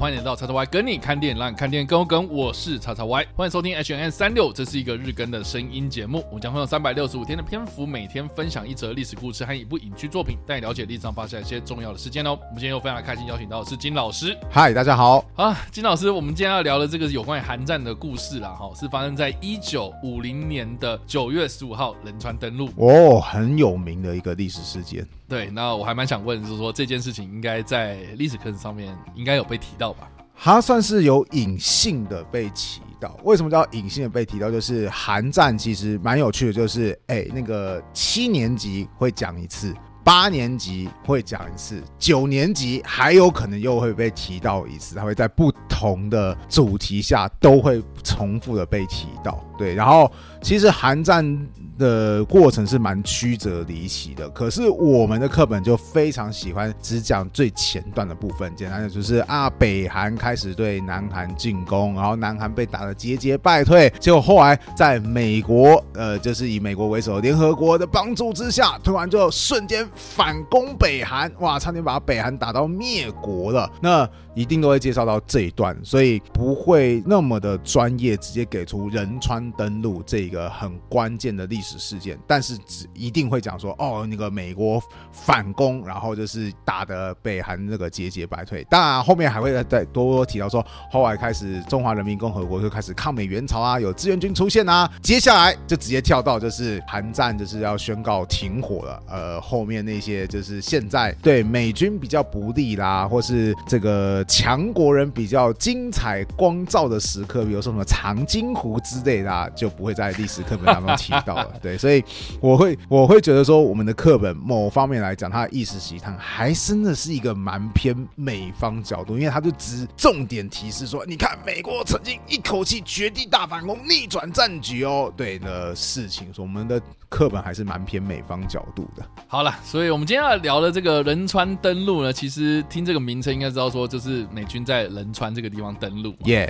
欢迎来到叉叉 Y 跟你看电影，让你看电影更有梗。我是叉叉 Y，欢迎收听 H N 三六，这是一个日更的声音节目。我们将会用三百六十五天的篇幅，每天分享一则历史故事和一部影剧作品，带你了解历史上发生一些重要的事件哦。我们今天又非常开心，邀请到的是金老师。嗨，大家好。啊，金老师，我们今天要聊的这个有关于韩战的故事啦，哈，是发生在一九五零年的九月十五号仁川登陆。哦，很有名的一个历史事件。对，那我还蛮想问，就是说这件事情应该在历史课程上面应该有被提到吧？它算是有隐性的被提到。为什么叫隐性的被提到？就是韩战其实蛮有趣的，就是哎，那个七年级会讲一次，八年级会讲一次，九年级还有可能又会被提到一次，它会在不同的主题下都会重复的被提到。对，然后其实韩战。的过程是蛮曲折离奇的，可是我们的课本就非常喜欢只讲最前段的部分，简单的就是啊，北韩开始对南韩进攻，然后南韩被打得节节败退，结果后来在美国，呃，就是以美国为首联合国的帮助之下，突然就瞬间反攻北韩，哇，差点把北韩打到灭国了。那一定都会介绍到这一段，所以不会那么的专业，直接给出仁川登陆这个很关键的历史事件。但是只一定会讲说，哦，那个美国反攻，然后就是打的北韩那个节节败退。当然后面还会再多多提到说，后来开始中华人民共和国就开始抗美援朝啊，有志愿军出现啊。接下来就直接跳到就是韩战就是要宣告停火了。呃，后面那些就是现在对美军比较不利啦，或是这个。强国人比较精彩光照的时刻，比如说什么长津湖之类的，就不会在历史课本当中提到了。对，所以我会我会觉得说，我们的课本某方面来讲，它的意识形态还真的是一个蛮偏美方角度，因为它就只重点提示说，你看美国曾经一口气绝地大反攻，逆转战局哦，对的事情，说我们的课本还是蛮偏美方角度的。好了，所以我们今天要聊的这个仁川登陆呢，其实听这个名称应该知道说，就是。美军在仁川这个地方登陆，耶！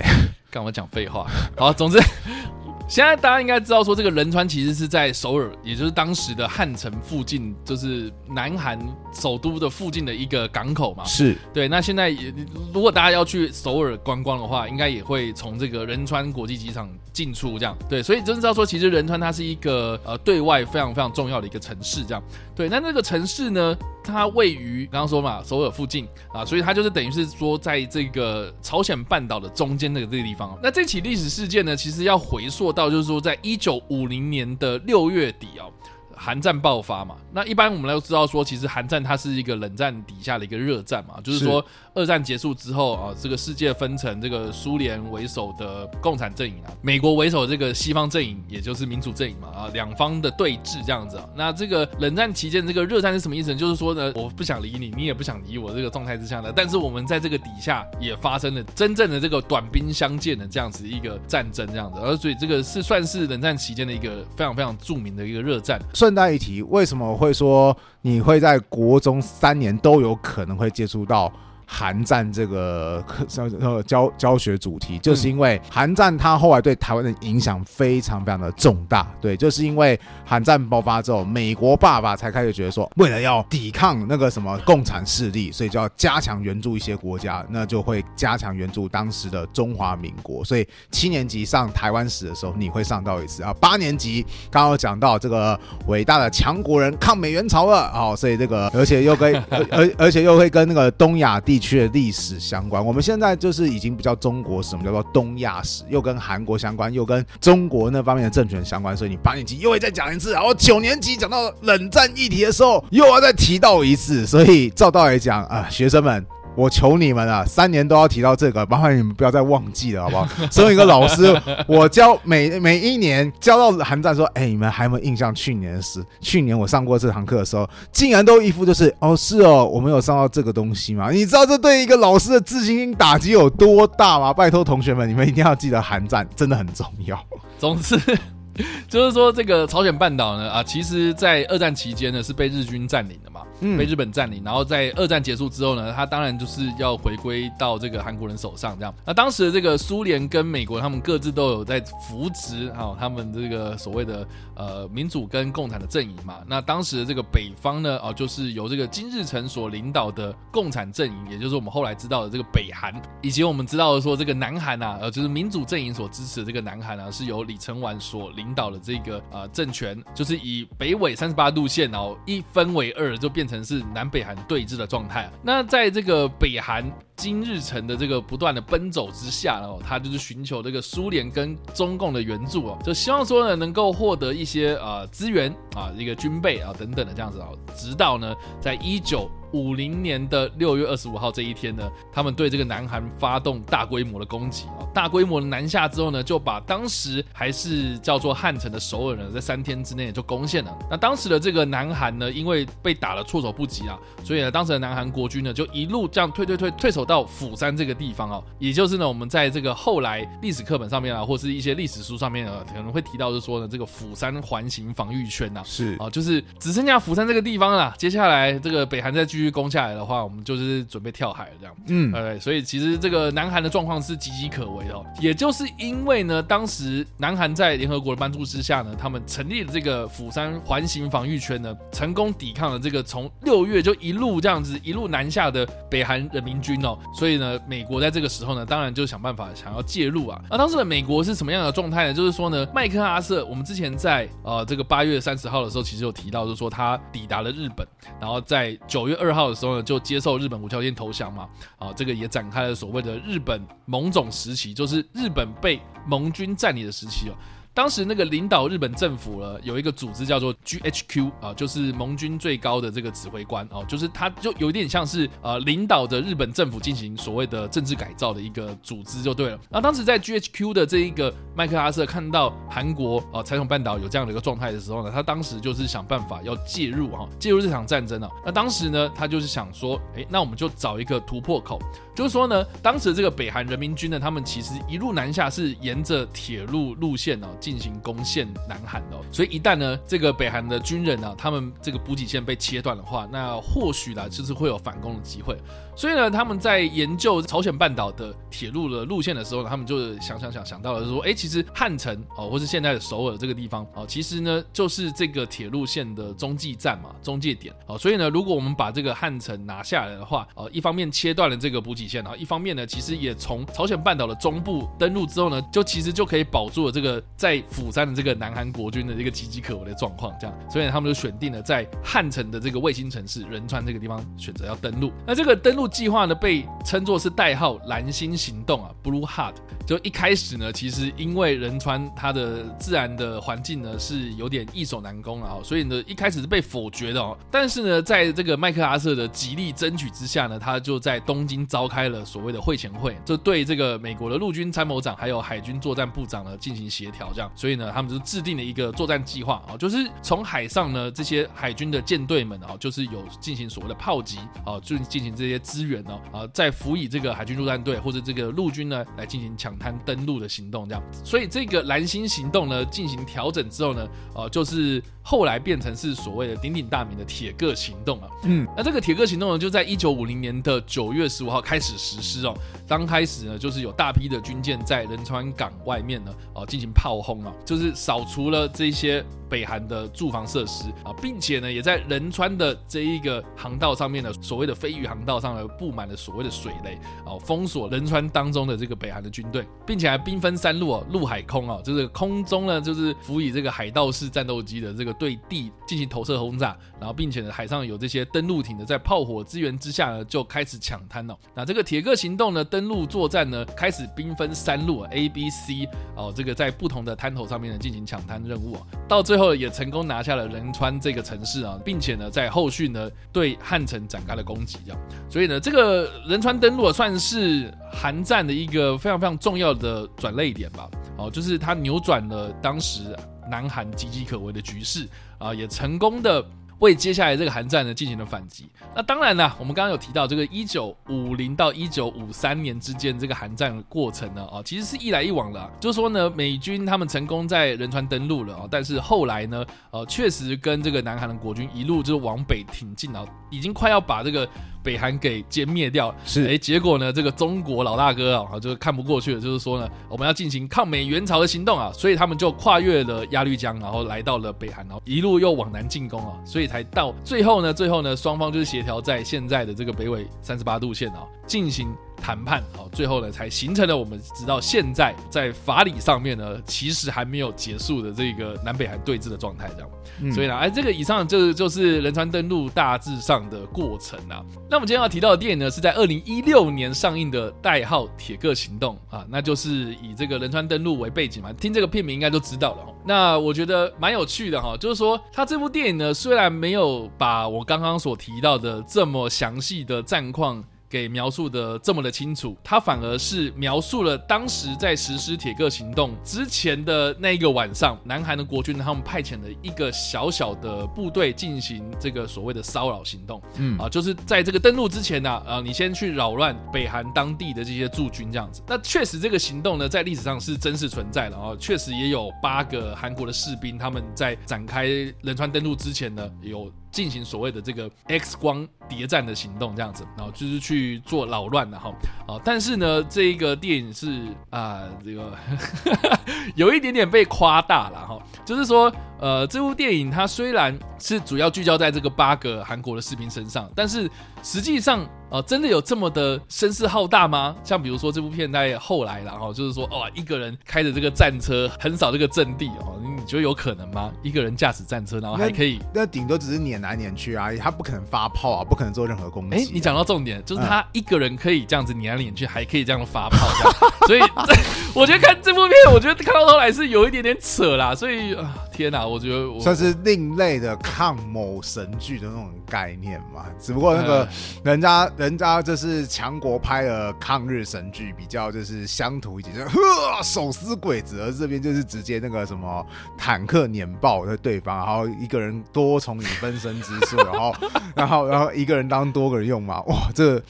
干嘛讲废话。好，总之。现在大家应该知道，说这个仁川其实是在首尔，也就是当时的汉城附近，就是南韩首都的附近的一个港口嘛。是对。那现在也，如果大家要去首尔观光的话，应该也会从这个仁川国际机场进出，这样。对，所以就知道说，其实仁川它是一个呃对外非常非常重要的一个城市，这样。对，那那个城市呢，它位于刚刚说嘛，首尔附近啊，所以它就是等于是说，在这个朝鲜半岛的中间那个这个地方。那这起历史事件呢，其实要回溯到。到就是说，在一九五零年的六月底啊。韩战爆发嘛？那一般我们都知道说，其实韩战它是一个冷战底下的一个热战嘛，就是说二战结束之后啊，这个世界分成这个苏联为首的共产阵营啊，美国为首这个西方阵营，也就是民主阵营嘛啊，两方的对峙这样子啊。那这个冷战期间这个热战是什么意思呢？就是说呢，我不想理你，你也不想理我这个状态之下呢，但是我们在这个底下也发生了真正的这个短兵相见的这样子一个战争这样子，而所以这个是算是冷战期间的一个非常非常著名的一个热战。顺带一提，为什么会说你会在国中三年都有可能会接触到？韩战这个教教教学主题，就是因为韩战它后来对台湾的影响非常非常的重大。对，就是因为韩战爆发之后，美国爸爸才开始觉得说，为了要抵抗那个什么共产势力，所以就要加强援助一些国家，那就会加强援助当时的中华民国。所以七年级上台湾史的时候，你会上到一次啊。八年级刚刚讲到这个伟大的强国人抗美援朝了哦，所以这个而且又跟而而且又会跟那个东亚地。区的历史相关，我们现在就是已经不叫中国史，我们叫做东亚史，又跟韩国相关，又跟中国那方面的政权相关，所以你八年级又会再讲一次，然后九年级讲到冷战议题的时候又要再提到一次，所以照道理讲啊，学生们。我求你们了，三年都要提到这个，麻烦你们不要再忘记了，好不好？身为一个老师，我教每每一年教到寒战，说，哎，你们还有没有印象？去年的事，去年我上过这堂课的时候，竟然都一副就是，哦，是哦，我们有上到这个东西吗？你知道这对一个老师的自信心打击有多大吗？拜托同学们，你们一定要记得寒战真的很重要。总之。就是说这个朝鲜半岛呢啊，其实在二战期间呢是被日军占领的嘛。被日本占领，然后在二战结束之后呢，他当然就是要回归到这个韩国人手上这样。那当时的这个苏联跟美国，他们各自都有在扶植啊，他们这个所谓的呃民主跟共产的阵营嘛。那当时的这个北方呢，哦，就是由这个金日成所领导的共产阵营，也就是我们后来知道的这个北韩，以及我们知道的说这个南韩呐，呃，就是民主阵营所支持的这个南韩啊，是由李承晚所领导的这个呃政权，就是以北纬三十八度线哦一分为二，就变成。成是南北韩对峙的状态。那在这个北韩金日成的这个不断的奔走之下哦，他就是寻求这个苏联跟中共的援助啊，就希望说呢能够获得一些呃资源啊，一个军备啊等等的这样子啊，直到呢在一九。五零年的六月二十五号这一天呢，他们对这个南韩发动大规模的攻击啊，大规模的南下之后呢，就把当时还是叫做汉城的首尔呢，在三天之内就攻陷了。那当时的这个南韩呢，因为被打了措手不及啊，所以呢，当时的南韩国军呢，就一路这样退退退退守到釜山这个地方哦，也就是呢，我们在这个后来历史课本上面啊，或是一些历史书上面啊，可能会提到，是说呢，这个釜山环形防御圈呐，是啊，就是只剩下釜山这个地方了。接下来这个北韩再继续攻下来的话，我们就是准备跳海了，这样。嗯，对，所以其实这个南韩的状况是岌岌可危的。也就是因为呢，当时南韩在联合国的帮助之下呢，他们成立了这个釜山环形防御圈呢，成功抵抗了这个从六月就一路这样子一路南下的北韩人民军哦。所以呢，美国在这个时候呢，当然就想办法想要介入啊。那当时的美国是什么样的状态呢？就是说呢，麦克阿瑟，我们之前在呃这个八月三十号的时候，其实有提到，就是说他抵达了日本，然后在九月二二号的时候呢。就接受日本无条件投降嘛，啊，这个也展开了所谓的日本某种时期，就是日本被盟军占领的时期哦。当时那个领导日本政府了，有一个组织叫做 GHQ 啊，就是盟军最高的这个指挥官哦，就是他就有点像是呃领导着日本政府进行所谓的政治改造的一个组织就对了。那当时在 GHQ 的这一个麦克阿瑟看到韩国啊彩虹半岛有这样的一个状态的时候呢，他当时就是想办法要介入哈，介入这场战争啊。那当时呢，他就是想说，哎，那我们就找一个突破口。就是说呢，当时这个北韩人民军呢，他们其实一路南下是沿着铁路路线呢进行攻陷南韩的，所以一旦呢这个北韩的军人呢，他们这个补给线被切断的话，那或许呢就是会有反攻的机会。所以呢，他们在研究朝鲜半岛的铁路的路线的时候呢，他们就想想想想到了说，哎，其实汉城哦，或是现在的首尔这个地方哦，其实呢就是这个铁路线的中继站嘛，中介点哦。所以呢，如果我们把这个汉城拿下来的话，哦，一方面切断了这个补给线，然后一方面呢，其实也从朝鲜半岛的中部登陆之后呢，就其实就可以保住了这个在釜山的这个南韩国军的这个岌岌可危的状况。这样，所以他们就选定了在汉城的这个卫星城市仁川这个地方选择要登陆。那这个登陆。计划呢被称作是代号“蓝星行动”啊，Blue Heart。就一开始呢，其实因为仁川它的自然的环境呢是有点易守难攻啊，所以呢一开始是被否决的哦。但是呢，在这个麦克阿瑟的极力争取之下呢，他就在东京召开了所谓的会前会，就对这个美国的陆军参谋长还有海军作战部长呢进行协调，所以呢，他们就制定了一个作战计划啊，就是从海上呢这些海军的舰队们啊，就是有进行所谓的炮击啊，就进行这些支援呢啊，再辅以这个海军陆战队或者这个陆军呢来进行抢滩登陆的行动，这样。所以这个蓝星行动呢进行调整之后呢，啊，就是后来变成是所谓的鼎鼎大名的铁个行动啊。嗯，那这个铁个行动呢，就在一九五零年的九月十五号开始实施哦。刚开始呢，就是有大批的军舰在仁川港外面呢，哦，进行炮轰啊，就是扫除了这些。北韩的驻防设施啊，并且呢，也在仁川的这一个航道上面呢，所谓的飞鱼航道上呢，布满了所谓的水雷啊，封锁仁川当中的这个北韩的军队，并且还兵分三路啊，陆海空啊，就是空中呢，就是辅以这个海盗式战斗机的这个对地进行投射轰炸，然后并且呢，海上有这些登陆艇的在炮火支援之下呢，就开始抢滩哦。那这个铁克行动呢，登陆作战呢，开始兵分三路 A、B、C 哦，这个在不同的滩头上面呢进行抢滩任务啊，到最后。后也成功拿下了仁川这个城市啊，并且呢，在后续呢对汉城展开了攻击，这样。所以呢，这个仁川登陆算是韩战的一个非常非常重要的转泪点吧。哦，就是他扭转了当时南韩岌岌可危的局势啊，也成功的。为接下来这个韩战呢进行了反击。那当然啦，我们刚刚有提到这个一九五零到一九五三年之间这个韩战过程呢，啊，其实是一来一往的。就是说呢，美军他们成功在仁川登陆了啊，但是后来呢，呃，确实跟这个南韩的国军一路就是往北挺进啊，已经快要把这个。北韩给歼灭掉，是哎，结果呢，这个中国老大哥啊，就是看不过去了，就是说呢，我们要进行抗美援朝的行动啊，所以他们就跨越了鸭绿江，然后来到了北韩，然后一路又往南进攻啊，所以才到最后呢，最后呢，双方就是协调在现在的这个北纬三十八度线啊进行。谈判好，最后呢才形成了我们直到现在在法理上面呢，其实还没有结束的这个南北韩对峙的状态，这样。所以呢，哎，这个以上就就是仁川登陆大致上的过程啊。那我们今天要提到的电影呢，是在二零一六年上映的代号《铁克行动》啊，那就是以这个仁川登陆为背景嘛。听这个片名应该都知道了。那我觉得蛮有趣的哈，就是说他这部电影呢，虽然没有把我刚刚所提到的这么详细的战况。给描述的这么的清楚，他反而是描述了当时在实施铁克行动之前的那一个晚上，南韩的国军他们派遣了一个小小的部队进行这个所谓的骚扰行动。嗯啊，就是在这个登陆之前呢，啊，你先去扰乱北韩当地的这些驻军这样子。那确实这个行动呢，在历史上是真实存在的啊，确实也有八个韩国的士兵他们在展开仁川登陆之前呢，有。进行所谓的这个 X 光谍战的行动，这样子，然后就是去做扰乱的哈，啊，但是呢，这一个电影是啊，这个 有一点点被夸大了哈，就是说，呃，这部电影它虽然是主要聚焦在这个八个韩国的士兵身上，但是实际上。呃，真的有这么的声势浩大吗？像比如说这部片在后来然后就是说，哦，一个人开着这个战车横扫这个阵地哦，你觉得有可能吗？一个人驾驶战车，然后还可以？那顶多只是撵来撵去而已，他不可能发炮啊，不可能做任何攻击。哎，你讲到重点，就是他一个人可以这样子撵来撵去，还可以这样发炮，所以 我觉得看这部片，我觉得看到头来是有一点点扯啦。所以啊，天哪，我觉得算是另类的抗某神剧的那种概念嘛。只不过那个人家。人家这是强国拍的抗日神剧，比较就是乡土一点，就呵手撕鬼子，而这边就是直接那个什么坦克碾爆的对方，然后一个人多重影分身之术，然后 然后然后一个人当多个人用嘛，哇，这。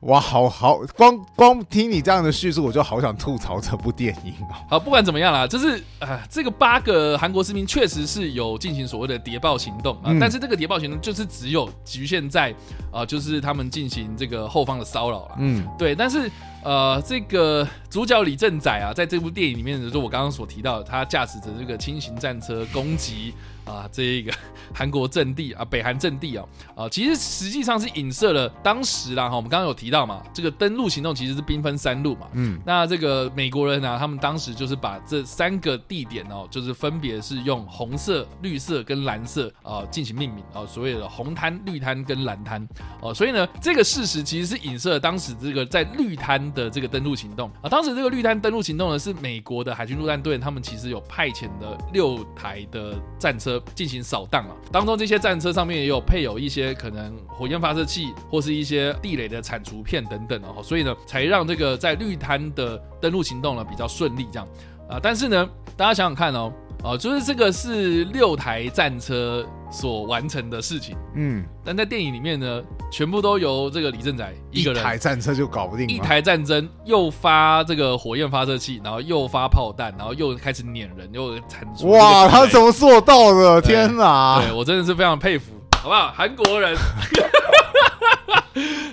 哇，好好，光光听你这样的叙述，我就好想吐槽这部电影哦。好，不管怎么样啦，就是啊，这个八个韩国士兵确实是有进行所谓的谍报行动啊，但是这个谍报行动就是只有局限在啊，就是他们进行这个后方的骚扰了。嗯，对，但是。呃，这个主角李正宰啊，在这部电影里面，就是我刚刚所提到，他驾驶着这个轻型战车攻击啊，这一个韩国阵地啊，北韩阵地啊，啊，其实实际上是影射了当时啦哈，我们刚刚有提到嘛，这个登陆行动其实是兵分三路嘛，嗯，那这个美国人呢，他们当时就是把这三个地点哦，就是分别是用红色、绿色跟蓝色啊进行命名啊，所谓的红滩、绿滩跟蓝滩。哦，所以呢，这个事实其实是影射当时这个在绿滩。的这个登陆行动啊，当时这个绿滩登陆行动呢，是美国的海军陆战队，他们其实有派遣的六台的战车进行扫荡啊。当中这些战车上面也有配有一些可能火焰发射器或是一些地雷的铲除片等等哦，所以呢，才让这个在绿滩的登陆行动呢比较顺利这样啊。但是呢，大家想想看哦。哦，就是这个是六台战车所完成的事情，嗯，但在电影里面呢，全部都由这个李正宰一个人，一台战车就搞不定，一台战争又发这个火焰发射器，然后又发炮弹，然后又开始撵人，又产出。哇，他怎么做到的？天哪！对我真的是非常佩服，好不好？韩国人。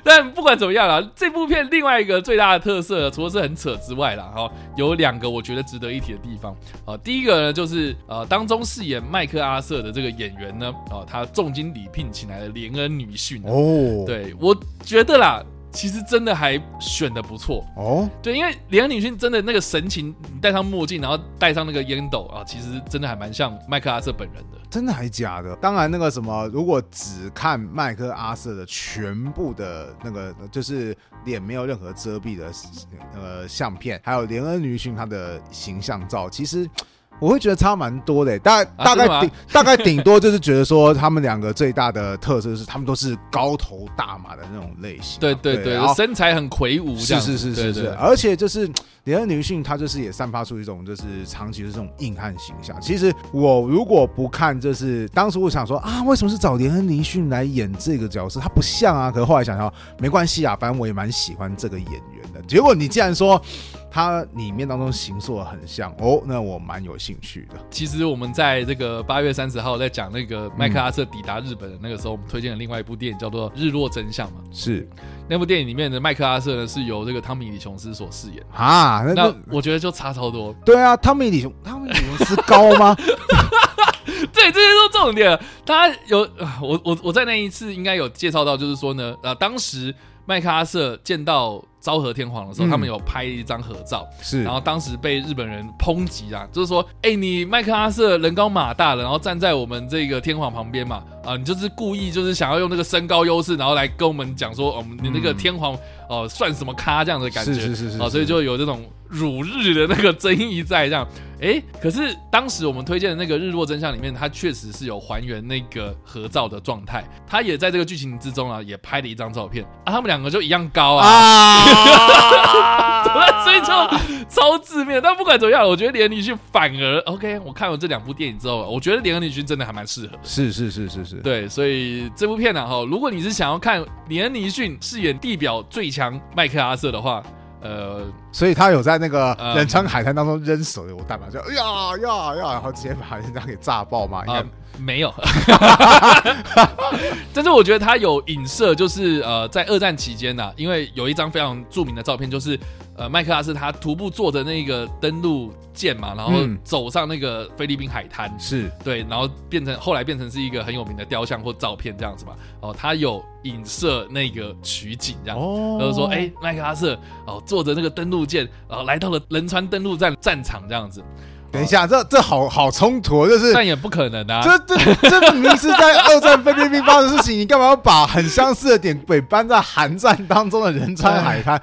但不管怎么样啦，这部片另外一个最大的特色，除了是很扯之外啦，哈，有两个我觉得值得一提的地方啊。第一个呢，就是呃，当中饰演麦克阿瑟的这个演员呢，啊，他重金礼聘请来的连恩女婿哦，对我觉得啦。其实真的还选的不错哦，对，因为连恩女性真的那个神情，戴上墨镜，然后戴上那个烟斗啊，其实真的还蛮像麦克阿瑟本人的。真的还假的？当然，那个什么，如果只看麦克阿瑟的全部的那个，就是脸没有任何遮蔽的呃相片，还有连恩女性她的形象照，其实。我会觉得差蛮多的，大大概顶大概顶多就是觉得说他们两个最大的特色是他们都是高头大马的那种类型，对对对然后，身材很魁梧，这是是是是是，而且就是连恩尼逊，他就是也散发出一种就是长期的这种硬汉形象。其实我如果不看，就是当时我想说啊，为什么是找连恩尼逊来演这个角色？他不像啊。可是后来想想，没关系啊，反正我也蛮喜欢这个演员的。结果你既然说他里面当中形塑得很像哦，那我蛮有兴趣的。其实我们在这个八月三十号在讲那个麦克阿瑟抵达日本的那个时候，我们推荐了另外一部电影叫做《日落真相》嘛。是那部电影里面的麦克阿瑟呢是由这个汤米李琼斯所饰演，啊，那我觉得就差超多。对啊，汤米李琼，汤米李琼斯高吗？对，这些都重点了。他有啊我我我在那一次应该有介绍到，就是说呢，呃，当时麦克阿瑟见到昭和天皇的时候，嗯。他们有拍一张合照，是，然后当时被日本人抨击啊，就是说，哎、你麦克阿瑟人高马大的，然后站在我们这个天皇旁边嘛，啊，你就是故意就是想要用那个身高优势，然后来跟我们讲说，哦，你那个天皇哦、算什么咖这样的感觉，是是是是啊，所以就有这种辱日的那个争议在这样。哎，可是当时我们推荐的那个《日落真相》里面，它确实是有还原那个合照的状态，他也在这个剧情之中啊，也拍了一张照片啊，他们两个就一样高啊。啊，所以就超致命。但不管怎么样，我觉得连恩尼逊反而 OK。我看完这两部电影之后，我觉得连恩尼逊真的还蛮适合。是是是是是，对，所以这部片呢、哈，如果你是想要看连恩尼逊饰演地表最强麦克阿瑟的话，呃，所以他有在那个嗯仁川海滩当中扔手榴弹嘛，就哎呀呀呀，然后直接把人家给炸爆嘛，应啊、该没有，但是我觉得他有影射，就是呃，在二战期间呢、因为有一张非常著名的照片，就是呃，麦克阿瑟他徒步坐着那个登陆舰嘛，然后嗯。走上那个菲律宾海滩，是。对，然后变成后来变成是一个很有名的雕像或照片这样子嘛。哦，他有影射那个取景这样。哦。就是说，哎、麦克阿瑟哦，坐着那个登陆舰，然后来到了仁川登陆战战场这样子，等一下，这这好好冲突哦，就是但也不可能啊。这这这明明是在二战菲律宾发生的事情，你干嘛要把很相似的点给搬在韩战当中的仁川海滩？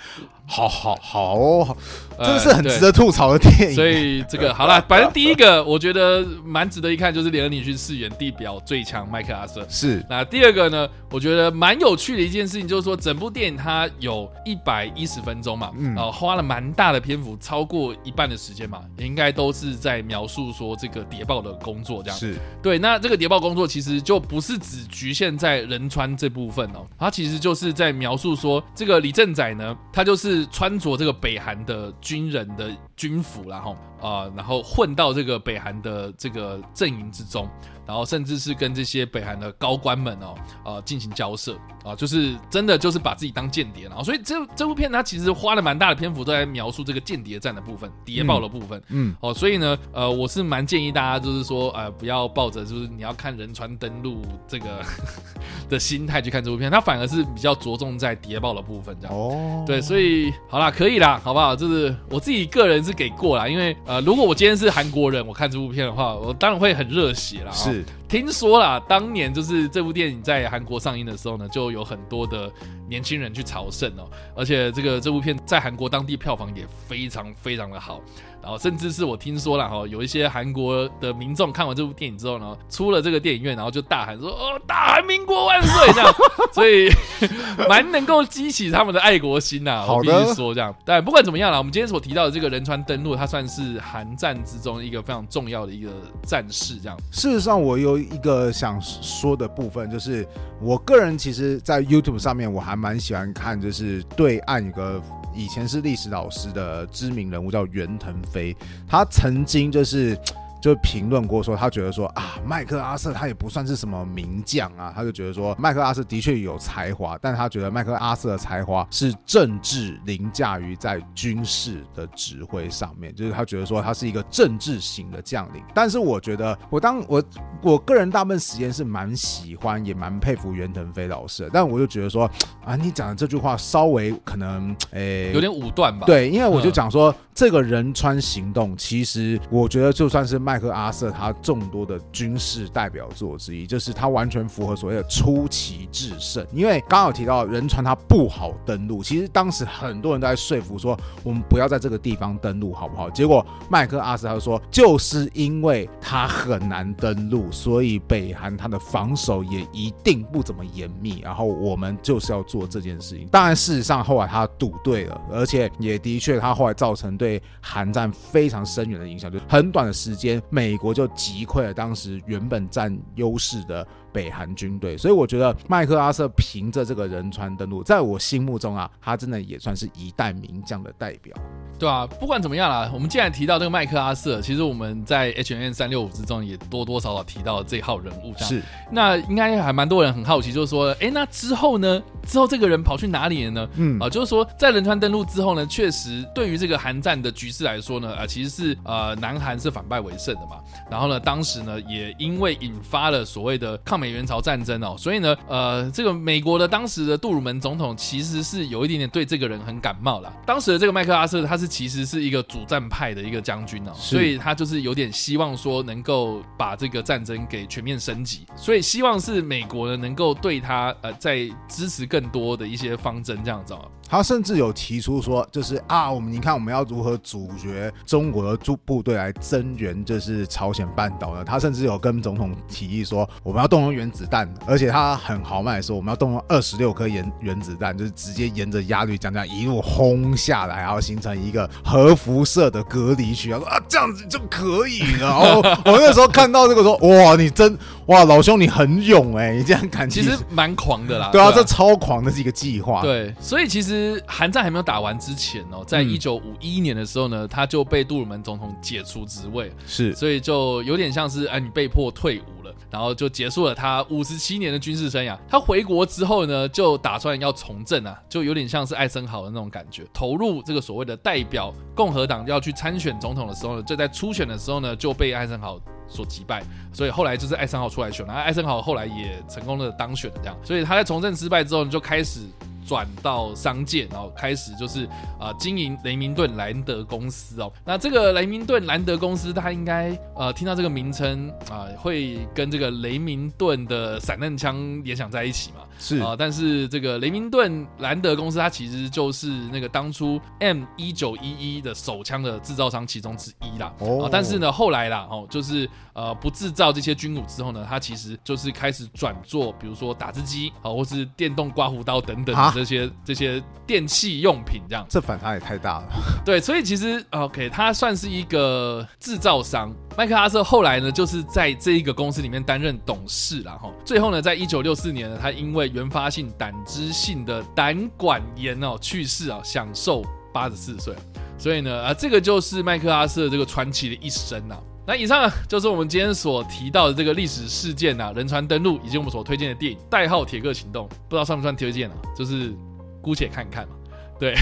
好好好真的是很值得吐槽的电影。所以这个 好了，反正第一个我觉得蛮值得一看，就是连恩尼逊饰演地表最强麦克阿瑟。是那第二个呢，我觉得蛮有趣的一件事情，就是说整部电影它有一百一十分钟嘛，嗯然后花了蛮大的篇幅，超过一半的时间嘛，也应该都是在描述说这个谍报的工作这样。是对，那这个谍报工作其实就不是只局限在仁川这部分哦，它其实就是在描述说，这个李正宰呢，他就是是穿着这个北韩的军人的军服然后啊，然后混到这个北韩的这个阵营之中，然后甚至是跟这些北韩的高官们哦，呃，进行交涉啊，就是真的就是把自己当间谍，然后所以这这部片它其实花了蛮大的篇幅都在描述这个间谍战的部分，谍报的部分。嗯哦，所以呢，呃，我是蛮建议大家，就是说，呃，不要抱着就是你要看仁川登陆这个 的心态去看这部片，它反而是比较着重在谍报的部分这样。哦，对，所以好啦，可以啦，好不好？就是我自己个人是给过啦，因为呃，如果我今天是韩国人，我看这部片的话，我当然会很热血啦。哦是听说啦，当年就是这部电影在韩国上映的时候呢，就有很多的年轻人去朝圣哦，而且这个这部片在韩国当地票房也非常非常的好，然后甚至是我听说了哈，有一些韩国的民众看完这部电影之后呢，出了这个电影院，然后就大喊说：“哦，大韩民国万岁！”这样，所以 蛮能够激起他们的爱国心呐、我必好的须说这样。但不管怎么样啦，我们今天所提到的这个仁川登陆，它算是韩战之中一个非常重要的一个战事，这样。事实上，我有一个想说的部分，就是我个人其实，在 YouTube 上面，我还蛮喜欢看，就是对岸有个以前是历史老师的知名人物叫袁腾飞，他曾经就是。就评论过说，他觉得说啊，麦克阿瑟他也不算是什么名将啊，他就觉得说麦克阿瑟的确有才华，但他觉得麦克阿瑟的才华是政治凌驾于在军事的指挥上面，就是他觉得说他是一个政治型的将领。但是我觉得，我当我我个人大部分时间是蛮喜欢，也蛮佩服袁腾飞老师的，但我就觉得说啊，你讲的这句话稍微可能诶、有点武断吧？，对，因为我就讲说，这个仁川行动，其实我觉得就算是麦麦克阿瑟他众多的军事代表作之一，就是他完全符合所谓的出奇制胜。因为刚好提到仁川它不好登陆，其实当时很多人都在说服说我们不要在这个地方登陆好不好？结果麦克阿瑟他说，就是因为他很难登陆，所以北韩他的防守也一定不怎么严密，然后我们就是要做这件事情。当然，事实上后来他赌对了，而且也的确他后来造成对韩战非常深远的影响，就很短的时间，美国就击溃了当时原本占优势的。北韩军队，所以我觉得麦克阿瑟凭着这个仁川登陆，在我心目中啊，他真的也算是一代名将的代表。对啊，不管怎么样啦，我们既然提到这个麦克阿瑟，其实我们在 H N 三六五之中也多多少少提到了这号人物。是，那应该还蛮多人很好奇，就是说，哎，那之后呢？之后这个人跑去哪里了呢？嗯啊，就是说在仁川登陆之后呢，确实对于这个韩战的局势来说呢，啊，其实是呃南韩是反败为胜的嘛。然后呢，当时呢也因为引发了所谓的抗美援朝战争哦，所以呢，呃，这个美国的当时的杜鲁门总统其实是有一点点对这个人很感冒啦。当时的这个麦克阿瑟他是。其实是一个主战派的一个将军哦，所以他就是有点希望说能够把这个战争给全面升级，所以希望是美国呢能够对他呃在支持更多的一些方针这样子。他甚至有提出说，就是啊，我们你看我们要如何阻绝中国的驻部队来增援，就是朝鲜半岛呢？他甚至有跟总统提议说，我们要动用原子弹，而且他很豪迈说，我们要动用二十六颗原原子弹，就是直接沿着鸭绿江这样一路轰下来，然后形成一个核辐射的隔离区。他说啊，这样子就可以了。然后 我那时候看到这个说，哇，你真哇，老兄你很勇哎，你这样敢，其实蛮狂的啦。对啊，这超狂的是一个计划。对，所以其实。韩战还没有打完之前哦，在一九五一年的时候呢，他就被杜鲁门总统解除职位，是，所以就有点像是哎，你被迫退伍了，然后就结束了他五十七年的军事生涯。他回国之后呢，就打算要从政啊，就有点像是艾森豪的那种感觉，投入这个所谓的代表共和党要去参选总统的时候呢，就在初选的时候呢，就被艾森豪所击败，所以后来就是艾森豪出来选，然后艾森豪后来也成功的当选了，这样，所以他在从政失败之后呢，就开始。转到商界，然后开始就是啊经营雷明顿兰德公司哦。那这个雷明顿兰德公司，他应该呃听到这个名称啊，会跟这个雷明顿的散弹枪联想在一起嘛？是啊，但是这个雷明顿兰德公司，它其实就是那个当初 M 一九一一的手枪的制造商其中之一啦。哦，但是呢，后来啦，哦，就是呃不制造这些军武之后呢，它其实就是开始转做，比如说打字机啊，或是电动刮胡刀等等这些这些电器用品这样。这反差也太大了。对，所以其实 OK，他算是一个制造商。麦克阿瑟后来呢，就是在这一个公司里面担任董事然后最后呢，在一九六四年呢，他因为原发性胆汁性的胆管炎哦去世啊，享受八十四岁。所以呢，啊，这个就是麦克阿瑟这个传奇的一生呐。那以上就是我们今天所提到的这个历史事件啊，仁川登陆以及我们所推荐的电影《代号铁克行动》，不知道算不算推荐啊？就是姑且看一看嘛。对，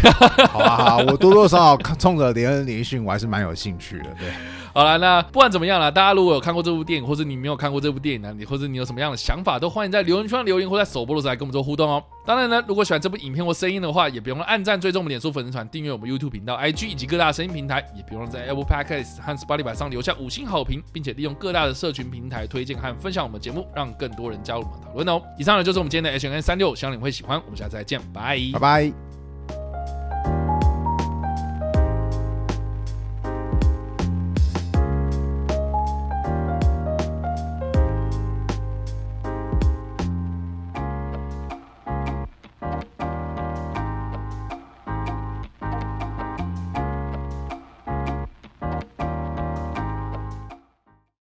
好啊好啊，我多多少少冲着连恩连训，我还是蛮有兴趣的。对。好了，那不管怎么样了，大家如果有看过这部电影，或者你没有看过这部电影呢，你或者你有什么样的想法，都欢迎在留言区留言，或在首播的时候来跟我们做互动哦。当然呢，如果喜欢这部影片或声音的话，也别忘了按赞、追踪我们脸书粉丝团、订阅我们 YouTube 频道、IG 以及各大声音平台，也别忘了在 Apple Podcast 和 Spotify 上留下五星好评，并且利用各大的社群平台推荐和分享我们节目，让更多人加入我们讨论哦。以上呢就是我们今天的 H N 三六，希望你会喜欢。我们下次再见，拜拜拜。